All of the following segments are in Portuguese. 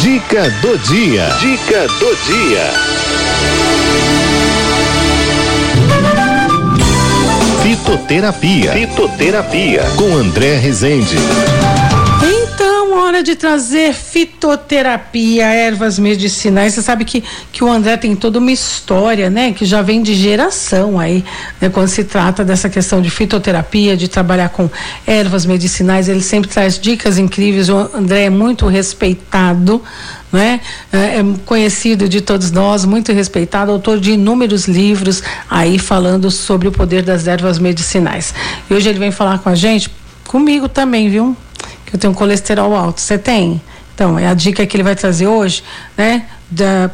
Dica do dia. Dica do dia. Fitoterapia. Fitoterapia. Com André Rezende. Hora de trazer fitoterapia, ervas medicinais. Você sabe que, que o André tem toda uma história, né? Que já vem de geração aí, né? Quando se trata dessa questão de fitoterapia, de trabalhar com ervas medicinais. Ele sempre traz dicas incríveis. O André é muito respeitado né? É, é conhecido de todos nós, muito respeitado, autor de inúmeros livros aí falando sobre o poder das ervas medicinais. E hoje ele vem falar com a gente, comigo também, viu? Eu tenho colesterol alto. Você tem? Então, é a dica que ele vai trazer hoje, né?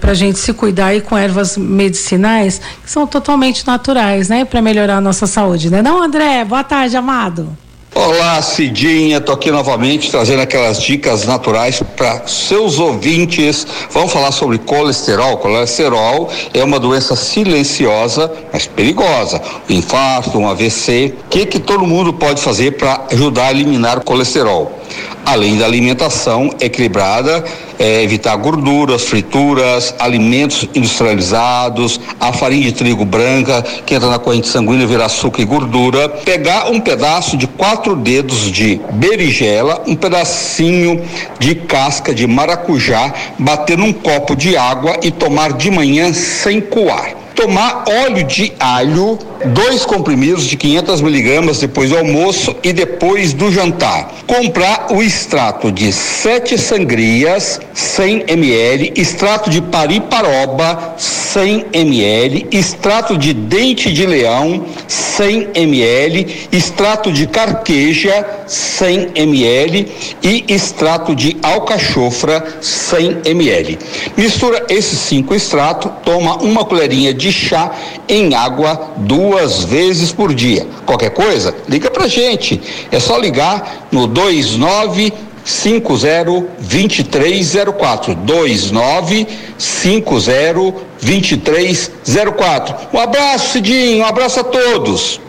para a gente se cuidar aí com ervas medicinais que são totalmente naturais, né? Para melhorar a nossa saúde, né? Não, André? Boa tarde, amado. Olá, Cidinha, tô aqui novamente trazendo aquelas dicas naturais para seus ouvintes. Vamos falar sobre colesterol. Colesterol é uma doença silenciosa, mas perigosa. Um infarto, um AVC. O que que todo mundo pode fazer para ajudar a eliminar o colesterol? Além da alimentação equilibrada, é, evitar gorduras, frituras, alimentos industrializados, a farinha de trigo branca, que entra na corrente sanguínea, vira açúcar e gordura. Pegar um pedaço de quatro dedos de berinjela, um pedacinho de casca de maracujá, bater num copo de água e tomar de manhã sem coar tomar óleo de alho, dois comprimidos de 500 miligramas depois do almoço e depois do jantar. Comprar o extrato de sete sangrias, 100 ml, extrato de pariparoba, 100 ml, extrato de dente de leão, 100 ml, extrato de carqueja, 100 ml e extrato de alcachofra, 100 ml. Mistura esses cinco extratos, toma uma colherinha de chá em água duas vezes por dia. Qualquer coisa, liga pra gente. É só ligar no 29 50 2304 29 50 2304. Um abraço, Cidinho, um abraço a todos.